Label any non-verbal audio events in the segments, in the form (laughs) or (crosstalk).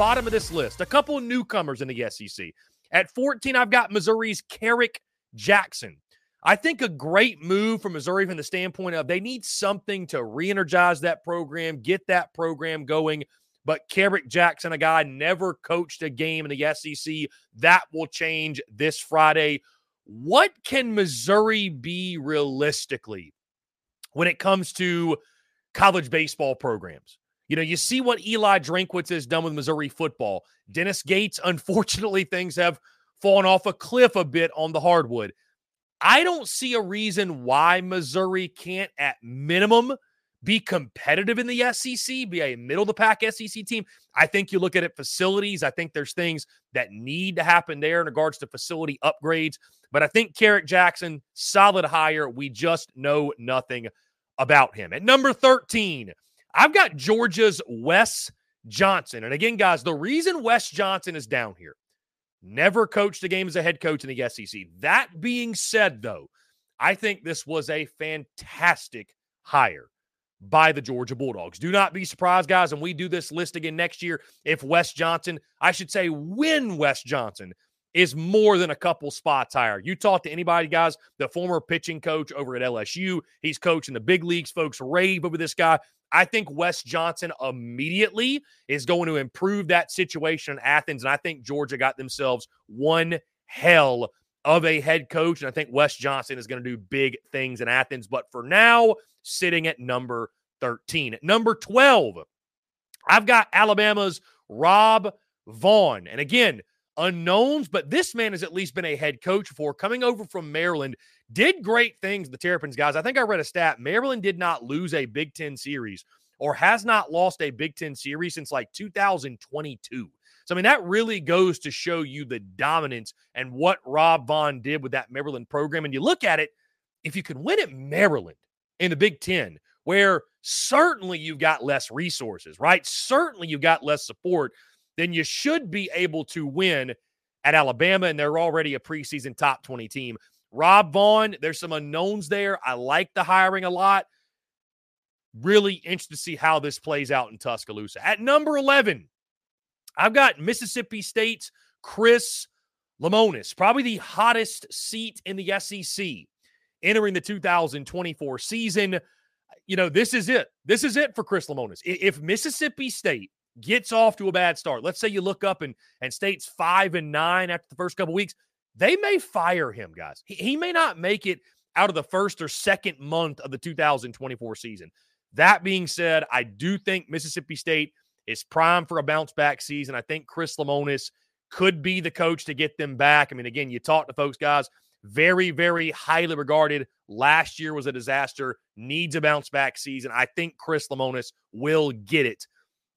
Bottom of this list, a couple of newcomers in the SEC. At 14, I've got Missouri's Kerrick Jackson. I think a great move from Missouri from the standpoint of they need something to re energize that program, get that program going. But Kerrick Jackson, a guy never coached a game in the SEC, that will change this Friday. What can Missouri be realistically when it comes to college baseball programs? You know, you see what Eli Drinkwitz has done with Missouri football. Dennis Gates, (laughs) unfortunately, things have fallen off a cliff a bit on the hardwood. I don't see a reason why Missouri can't, at minimum, be competitive in the SEC, be a middle of the pack SEC team. I think you look at it facilities. I think there's things that need to happen there in regards to facility upgrades. But I think Kerrick Jackson, solid hire. We just know nothing about him. At number 13, I've got Georgia's Wes Johnson. And again, guys, the reason Wes Johnson is down here Never coached a game as a head coach in the SEC. That being said, though, I think this was a fantastic hire by the Georgia Bulldogs. Do not be surprised, guys, and we do this list again next year if Wes Johnson, I should say, when Wes Johnson is more than a couple spots higher. You talk to anybody, guys, the former pitching coach over at LSU, he's coaching the big leagues. Folks rave over this guy. I think Wes Johnson immediately is going to improve that situation in Athens. And I think Georgia got themselves one hell of a head coach. And I think Wes Johnson is going to do big things in Athens. But for now, sitting at number 13. At number 12, I've got Alabama's Rob Vaughn. And again, unknowns, but this man has at least been a head coach before coming over from Maryland. Did great things, the Terrapins guys. I think I read a stat. Maryland did not lose a Big Ten series or has not lost a Big Ten series since like 2022. So, I mean, that really goes to show you the dominance and what Rob Vaughn did with that Maryland program. And you look at it, if you can win at Maryland in the Big Ten, where certainly you've got less resources, right? Certainly you've got less support then you should be able to win at Alabama, and they're already a preseason top 20 team. Rob Vaughn, there's some unknowns there. I like the hiring a lot. Really interested to see how this plays out in Tuscaloosa. At number 11, I've got Mississippi State's Chris Lemonis, probably the hottest seat in the SEC entering the 2024 season. You know, this is it. This is it for Chris Lemonis. If Mississippi State gets off to a bad start, let's say you look up and and states five and nine after the first couple weeks, they may fire him, guys. He, he may not make it out of the first or second month of the 2024 season. That being said, I do think Mississippi State is prime for a bounce back season. I think Chris Lemonis could be the coach to get them back. I mean, again, you talk to folks, guys, very, very highly regarded. Last year was a disaster, needs a bounce back season. I think Chris Lemonis will get it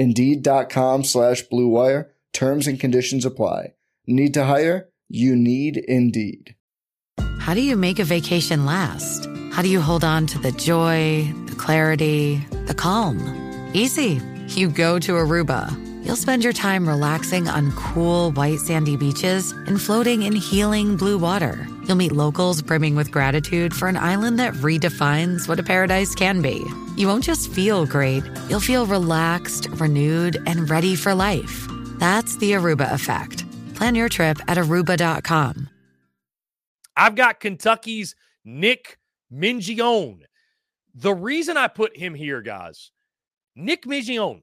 Indeed.com slash Blue Wire. Terms and conditions apply. Need to hire? You need Indeed. How do you make a vacation last? How do you hold on to the joy, the clarity, the calm? Easy. You go to Aruba. You'll spend your time relaxing on cool, white, sandy beaches and floating in healing blue water. You'll meet locals brimming with gratitude for an island that redefines what a paradise can be. You won't just feel great, you'll feel relaxed, renewed, and ready for life. That's the Aruba effect. Plan your trip at aruba.com. I've got Kentucky's Nick Mingione. The reason I put him here, guys, Nick Mingione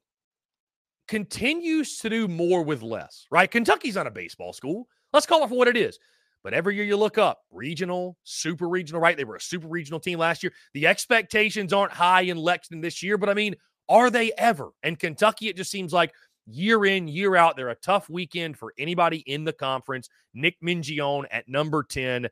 continues to do more with less, right? Kentucky's not a baseball school. Let's call it for what it is. But every year you look up regional, super regional, right? They were a super regional team last year. The expectations aren't high in Lexington this year, but I mean, are they ever? And Kentucky, it just seems like year in, year out, they're a tough weekend for anybody in the conference. Nick Mingione at number 10.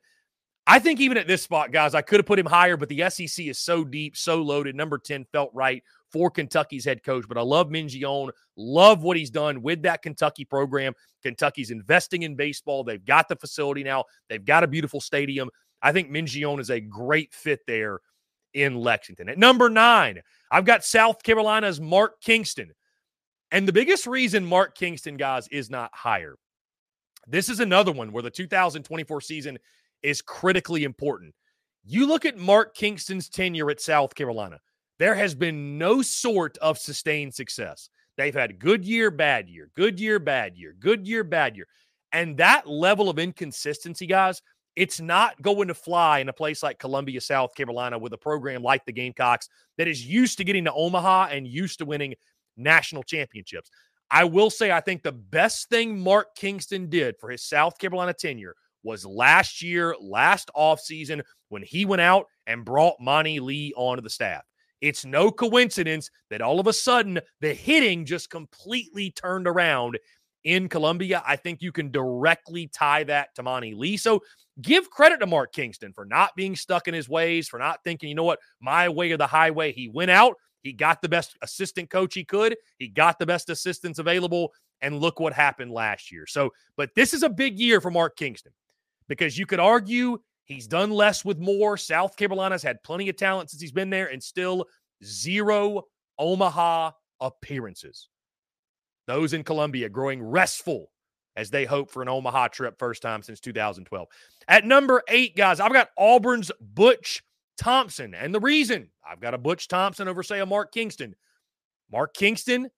I think even at this spot, guys, I could have put him higher, but the SEC is so deep, so loaded. Number 10 felt right for Kentucky's head coach. But I love Mingione, love what he's done with that Kentucky program. Kentucky's investing in baseball. They've got the facility now, they've got a beautiful stadium. I think Mingione is a great fit there in Lexington. At number nine, I've got South Carolina's Mark Kingston. And the biggest reason Mark Kingston, guys, is not higher. This is another one where the 2024 season is critically important. You look at Mark Kingston's tenure at South Carolina, there has been no sort of sustained success. They've had good year, bad year, good year, bad year, good year, bad year. And that level of inconsistency, guys, it's not going to fly in a place like Columbia, South Carolina, with a program like the Gamecocks that is used to getting to Omaha and used to winning national championships. I will say, I think the best thing Mark Kingston did for his South Carolina tenure was last year, last offseason, when he went out and brought Monty Lee onto the staff. It's no coincidence that all of a sudden the hitting just completely turned around in Columbia. I think you can directly tie that to Monty Lee. So give credit to Mark Kingston for not being stuck in his ways, for not thinking, you know what, my way or the highway. He went out, he got the best assistant coach he could, he got the best assistants available, and look what happened last year. So, but this is a big year for Mark Kingston because you could argue he's done less with more. South Carolina's had plenty of talent since he's been there and still zero Omaha appearances. Those in Columbia growing restful as they hope for an Omaha trip first time since 2012. At number eight, guys, I've got Auburn's Butch Thompson. And the reason I've got a Butch Thompson over, say, a Mark Kingston. Mark Kingston,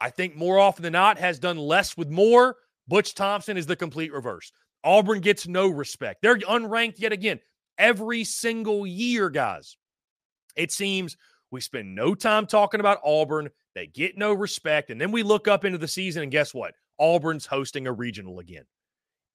I think more often than not, has done less with more. Butch Thompson is the complete reverse. Auburn gets no respect. They're unranked yet again every single year, guys. It seems we spend no time talking about Auburn. They get no respect. And then we look up into the season, and guess what? Auburn's hosting a regional again.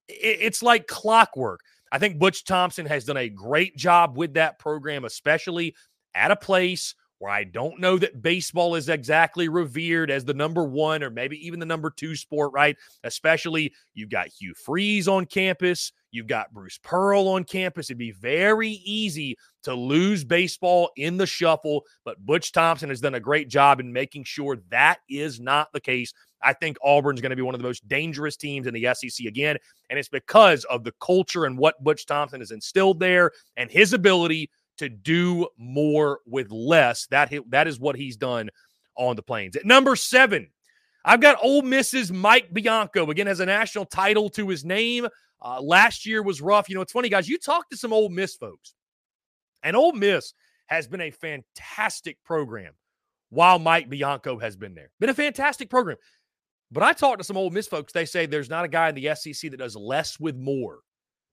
It's like clockwork. I think Butch Thompson has done a great job with that program, especially at a place where I don't know that baseball is exactly revered as the number one or maybe even the number two sport, right? Especially you've got Hugh Freeze on campus, you've got Bruce Pearl on campus. It'd be very easy to lose baseball in the shuffle, but Butch Thompson has done a great job in making sure that is not the case. I think Auburn's going to be one of the most dangerous teams in the SEC again, and it's because of the culture and what Butch Thompson has instilled there and his ability to do more with less. That that is what he's done on the plains. At number seven, I've got Ole Miss's Mike Bianco again has a national title to his name. Uh, last year was rough. You know, it's funny, guys. You talk to some Ole Miss folks, and Ole Miss has been a fantastic program while Mike Bianco has been there. Been a fantastic program. But I talked to some Ole Miss folks. They say there's not a guy in the SEC that does less with more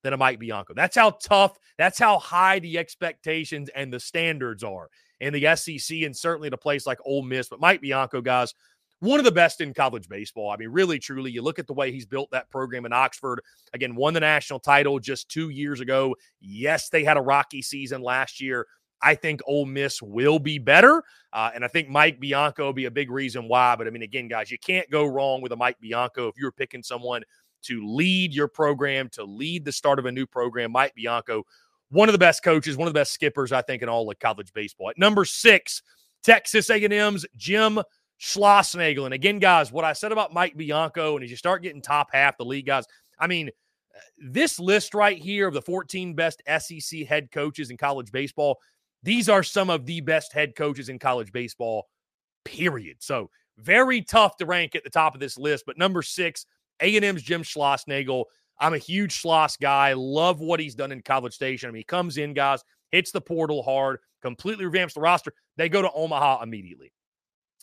than a Mike Bianco. That's how tough, that's how high the expectations and the standards are in the SEC and certainly at a place like Ole Miss. But Mike Bianco, guys, one of the best in college baseball. I mean, really, truly, you look at the way he's built that program in Oxford. Again, won the national title just two years ago. Yes, they had a rocky season last year. I think Ole Miss will be better. Uh, and I think Mike Bianco will be a big reason why. But I mean, again, guys, you can't go wrong with a Mike Bianco if you're picking someone to lead your program, to lead the start of a new program. Mike Bianco, one of the best coaches, one of the best skippers, I think, in all of college baseball. At number six, Texas A&M's Jim Schlossnagle. And again, guys, what I said about Mike Bianco, and as you start getting top half the league, guys, I mean, this list right here of the 14 best SEC head coaches in college baseball, these are some of the best head coaches in college baseball, period. So very tough to rank at the top of this list. But number six, a&M's Jim Schlossnagle. I'm a huge Schloss guy. Love what he's done in College Station. I mean, he comes in, guys, hits the portal hard, completely revamps the roster. They go to Omaha immediately.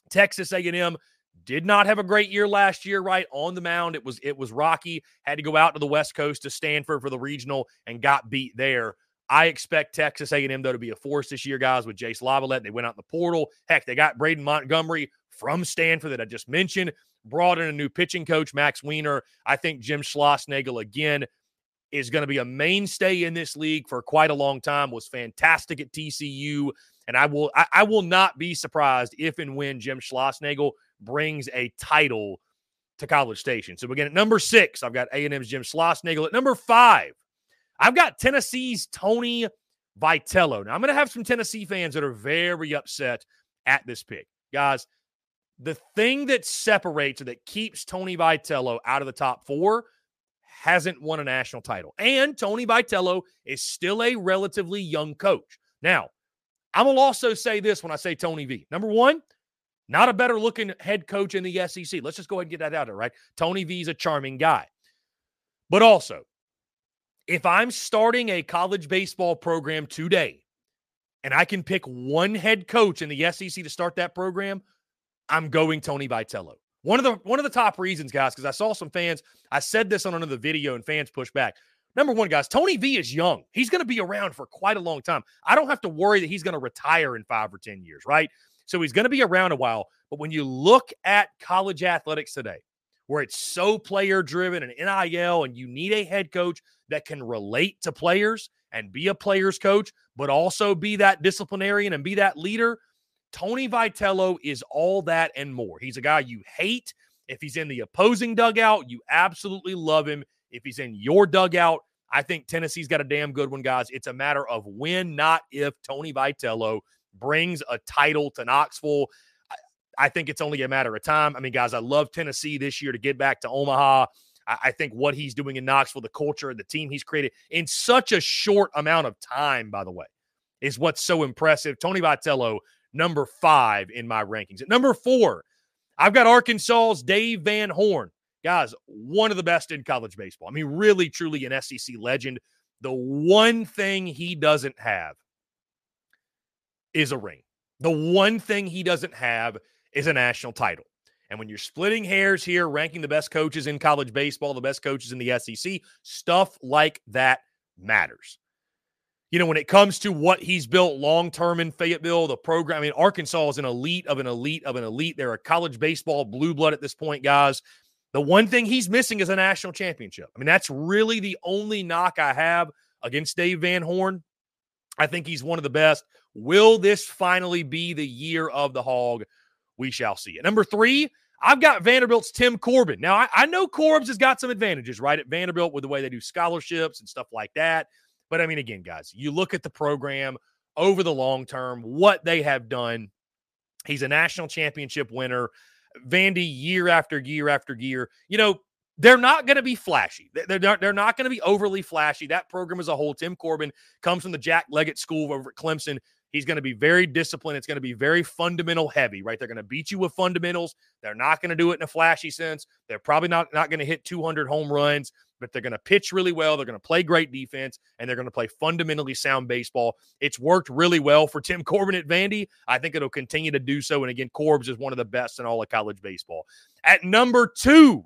Texas A&M did not have a great year last year, right? On the mound, it was it was rocky. Had to go out to the West Coast to Stanford for the regional and got beat there. I expect Texas A&M though to be a force this year, guys. With Jace LaViolette, they went out in the portal. Heck, they got Braden Montgomery from Stanford that I just mentioned brought in a new pitching coach, Max Weiner. I think Jim Schlossnagle again is going to be a mainstay in this league for quite a long time. Was fantastic at TCU, and I will I, I will not be surprised if and when Jim Schlossnagle brings a title to College Station. So again, at number six, I've got A and M's Jim Schlossnagle. At number five, I've got Tennessee's Tony Vitello. Now I'm going to have some Tennessee fans that are very upset at this pick, guys the thing that separates or that keeps Tony Vitello out of the top four hasn't won a national title. And Tony Vitello is still a relatively young coach. Now, I will also say this when I say Tony V. Number one, not a better looking head coach in the SEC. Let's just go ahead and get that out of there, right? Tony V is a charming guy. But also, if I'm starting a college baseball program today and I can pick one head coach in the SEC to start that program, I'm going Tony Vitello. One of the one of the top reasons, guys, because I saw some fans. I said this on another video, and fans push back. Number one, guys, Tony V is young. He's going to be around for quite a long time. I don't have to worry that he's going to retire in five or 10 years, right? So he's going to be around a while. But when you look at college athletics today, where it's so player driven and NIL, and you need a head coach that can relate to players and be a player's coach, but also be that disciplinarian and be that leader. Tony Vitello is all that and more. He's a guy you hate. If he's in the opposing dugout, you absolutely love him. If he's in your dugout, I think Tennessee's got a damn good one, guys. It's a matter of when, not if, Tony Vitello brings a title to Knoxville. I think it's only a matter of time. I mean, guys, I love Tennessee this year to get back to Omaha. I think what he's doing in Knoxville, the culture, the team he's created in such a short amount of time, by the way, is what's so impressive. Tony Vitello, number five in my rankings. At number four, I've got Arkansas's Dave Van Horn. Guys, one of the best in college baseball. I mean, really, truly an SEC legend. The one thing he doesn't have is a ring. The one thing he doesn't have is a national title. And when you're splitting hairs here, ranking the best coaches in college baseball, the best coaches in the SEC, stuff like that matters. You know, when it comes to what he's built long term in Fayetteville, the program, I mean, Arkansas is an elite of an elite of an elite. They're a college baseball blue blood at this point, guys. The one thing he's missing is a national championship. I mean, that's really the only knock I have against Dave Van Horn. I think he's one of the best. Will this finally be the year of the hog? We shall see it. Number three, I've got Vanderbilt's Tim Corbin. Now, I, I know Corbs has got some advantages, right, at Vanderbilt with the way they do scholarships and stuff like that. But I mean, again, guys, you look at the program over the long term, what they have done. He's a national championship winner. Vandy, year after year after year, you know, they're not going to be flashy. They're not, they're not going to be overly flashy. That program as a whole, Tim Corbin comes from the Jack Leggett School over at Clemson. He's going to be very disciplined. It's going to be very fundamental heavy, right? They're going to beat you with fundamentals. They're not going to do it in a flashy sense. They're probably not, not going to hit 200 home runs, but they're going to pitch really well. They're going to play great defense, and they're going to play fundamentally sound baseball. It's worked really well for Tim (laughs) Corbin at Vandy. I think it'll continue to do so. And again, Corbs is one of the best in all of college baseball. At number two,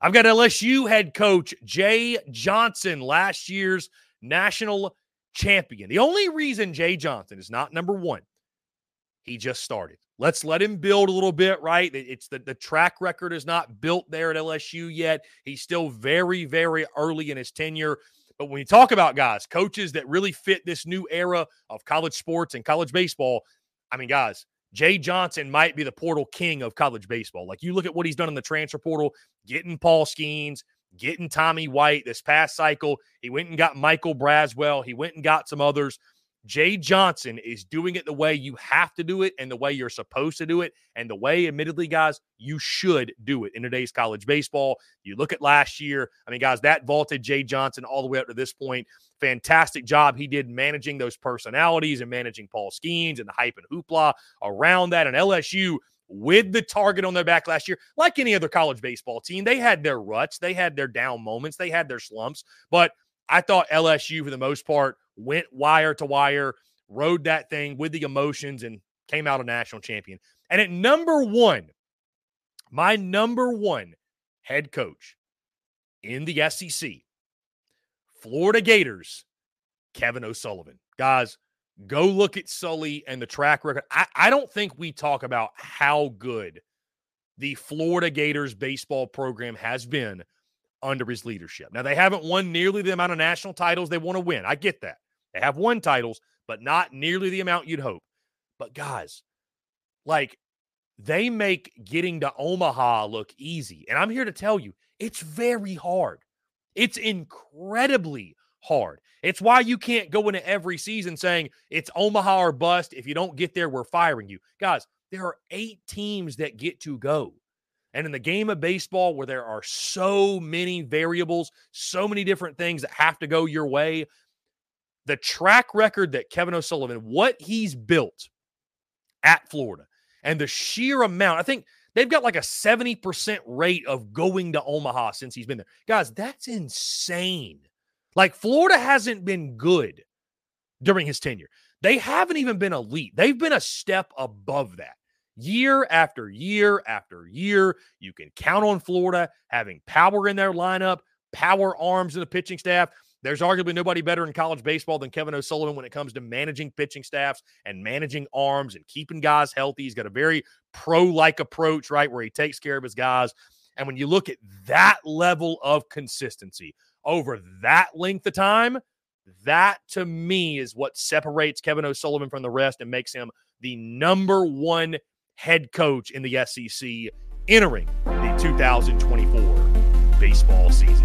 I've got LSU head coach Jay Johnson, last year's national champion. The only reason Jay Johnson is not number one, he just started. Let's let him build a little bit, right? It's the, the track record is not built there at LSU yet. He's still very, very early in his tenure. But when you talk about guys, coaches that really fit this new era of college sports and college baseball, I mean, guys, Jay Johnson might be the portal king of college baseball. Like you look at what he's done in the transfer portal, getting Paul Skenes, getting Tommy White this past cycle. He went and got Michael Braswell. He went and got some others. Jay Johnson is doing it the way you have to do it and the way you're supposed to do it. And the way, admittedly, guys, you should do it in today's college baseball. You look at last year. I mean, guys, that vaulted Jay Johnson all the way up to this point. Fantastic job he did managing those personalities and managing Paul Skenes and the hype and hoopla around that. And LSU with the target on their back last year, like any other college baseball team, they had their ruts, they had their down moments, they had their slumps. But I thought LSU, for the most part, went wire to wire, rode that thing with the emotions, and came out a national champion. And at number one, my number one head coach in the SEC, Florida Gators, Kevin O'Sullivan. Guys, go look at Sully and the track record. I, I don't think we talk about how good the Florida Gators baseball program has been under his leadership. Now, they haven't won nearly the amount of national titles they want to win. I get that. They have won titles, but not nearly the amount you'd hope. But guys, like they make getting to Omaha look easy. And I'm here to tell you, it's very hard. It's incredibly hard. It's why you can't go into every season saying it's Omaha or bust. If you don't get there, we're firing you. Guys, there are eight teams that get to go. And in the game of baseball, where there are so many variables, so many different things that have to go your way, the track record that Kevin O'Sullivan, what he's built at Florida, and the sheer amount, I think they've got like a 70% rate of going to Omaha since he's been there. Guys, that's insane. Like Florida hasn't been good during his tenure. They haven't even been elite. They've been a step above that. Year after year after year, you can count on Florida having power in their lineup, power arms in the pitching staff. There's arguably nobody better in college baseball than Kevin O'Sullivan when it comes to managing pitching staffs and managing arms and keeping guys healthy. He's got a very pro like approach, right, where he takes care of his guys. And when you look at that level of consistency over that length of time, that to me is what separates Kevin O'Sullivan from the rest and makes him the number one head coach in the SEC entering the 2024 baseball season.